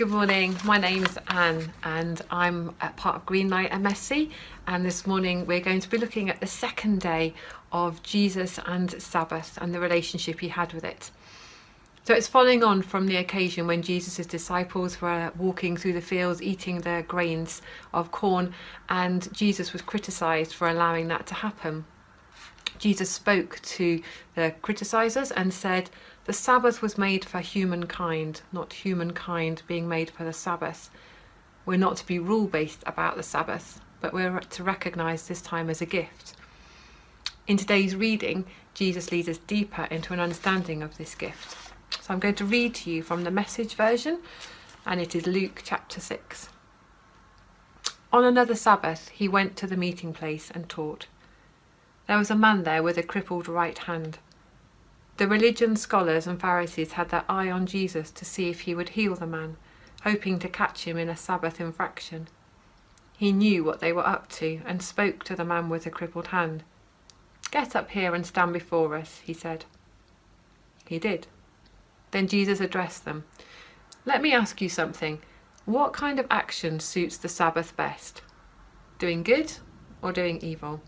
Good morning, my name's Anne and I'm part of Greenlight MSc and this morning we're going to be looking at the second day of Jesus and Sabbath and the relationship he had with it. So it's following on from the occasion when Jesus' disciples were walking through the fields eating the grains of corn and Jesus was criticised for allowing that to happen. Jesus spoke to the criticisers and said, The Sabbath was made for humankind, not humankind being made for the Sabbath. We're not to be rule based about the Sabbath, but we're to recognise this time as a gift. In today's reading, Jesus leads us deeper into an understanding of this gift. So I'm going to read to you from the message version, and it is Luke chapter 6. On another Sabbath, he went to the meeting place and taught. There was a man there with a crippled right hand. The religion scholars and Pharisees had their eye on Jesus to see if he would heal the man, hoping to catch him in a Sabbath infraction. He knew what they were up to and spoke to the man with the crippled hand. Get up here and stand before us, he said. He did. Then Jesus addressed them. Let me ask you something. What kind of action suits the Sabbath best? Doing good or doing evil?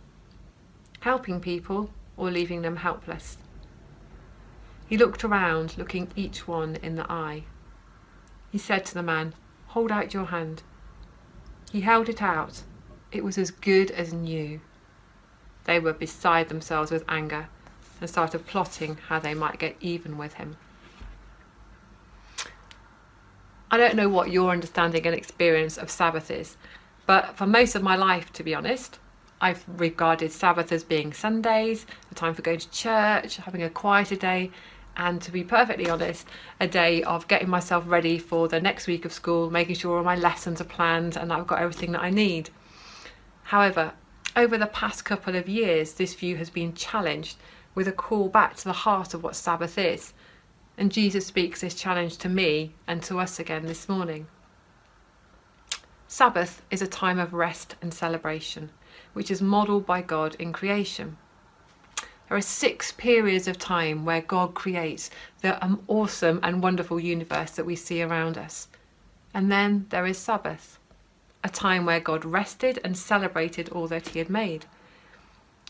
Helping people or leaving them helpless. He looked around, looking each one in the eye. He said to the man, Hold out your hand. He held it out. It was as good as new. They were beside themselves with anger and started plotting how they might get even with him. I don't know what your understanding and experience of Sabbath is, but for most of my life, to be honest, I've regarded Sabbath as being Sundays, a time for going to church, having a quieter day, and to be perfectly honest, a day of getting myself ready for the next week of school, making sure all my lessons are planned and I've got everything that I need. However, over the past couple of years, this view has been challenged with a call back to the heart of what Sabbath is. And Jesus speaks this challenge to me and to us again this morning. Sabbath is a time of rest and celebration which is modelled by God in creation. There are six periods of time where God creates the um, awesome and wonderful universe that we see around us. And then there is Sabbath, a time where God rested and celebrated all that He had made.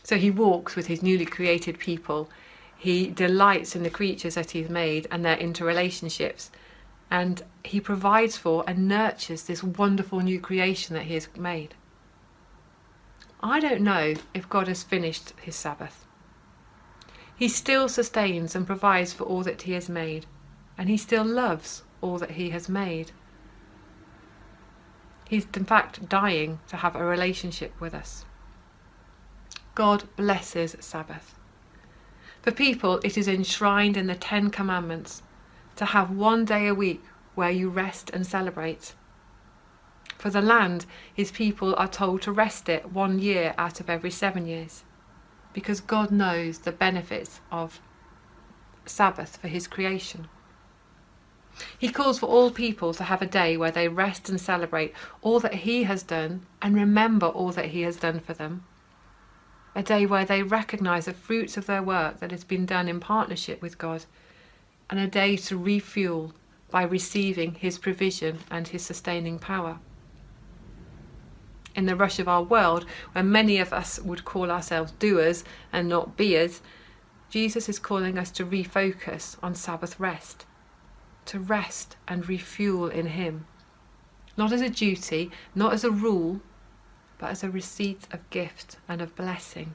So He walks with His newly created people. He delights in the creatures that He's made and their interrelationships. And He provides for and nurtures this wonderful new creation that He has made. I don't know if God has finished his Sabbath. He still sustains and provides for all that he has made, and he still loves all that he has made. He's in fact dying to have a relationship with us. God blesses Sabbath. For people, it is enshrined in the Ten Commandments to have one day a week where you rest and celebrate. For the land, his people are told to rest it one year out of every seven years, because God knows the benefits of Sabbath for his creation. He calls for all people to have a day where they rest and celebrate all that he has done and remember all that he has done for them. A day where they recognize the fruits of their work that has been done in partnership with God, and a day to refuel by receiving his provision and his sustaining power in the rush of our world, where many of us would call ourselves doers and not beers, Jesus is calling us to refocus on Sabbath rest, to rest and refuel in Him. Not as a duty, not as a rule, but as a receipt of gift and of blessing.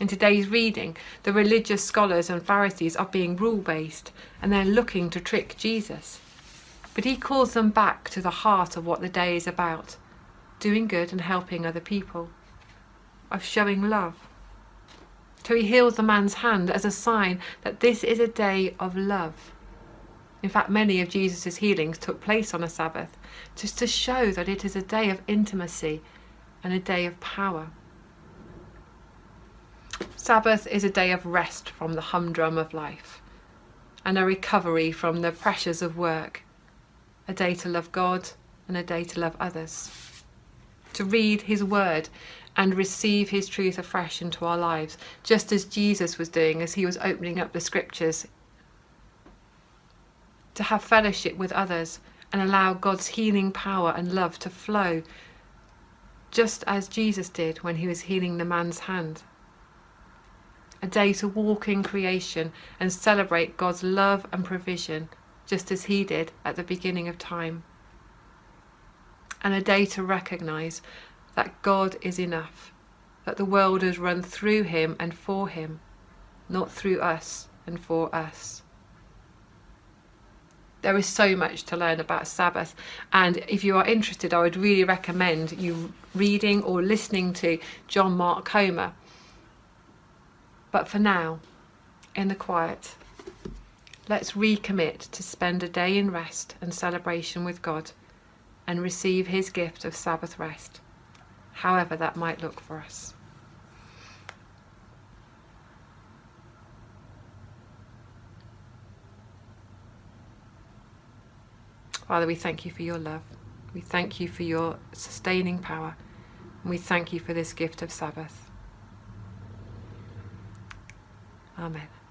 In today's reading, the religious scholars and Pharisees are being rule based and they're looking to trick Jesus. But he calls them back to the heart of what the day is about doing good and helping other people, of showing love. So he heals the man's hand as a sign that this is a day of love. In fact, many of Jesus' healings took place on a Sabbath, just to show that it is a day of intimacy and a day of power. Sabbath is a day of rest from the humdrum of life and a recovery from the pressures of work a day to love God, and a day to love others. To read His Word and receive His truth afresh into our lives, just as Jesus was doing as He was opening up the Scriptures. to have fellowship with others and allow God's healing power and love to flow, just as Jesus did when he was healing the man's hand. A day to walk in creation and celebrate God's love and provision, just as he did at the beginning of time. And a day to recognize that God is enough, that the world is run through him and for him, not through us and for us there is so much to learn about Sabbath and if you are interested I would really recommend you reading or listening to John Mark Comer but for now in the quiet let's recommit to spend a day in rest and celebration with God and receive his gift of Sabbath rest however that might look for us Father, we thank you for your love. We thank you for your sustaining power. And we thank you for this gift of Sabbath. Amen.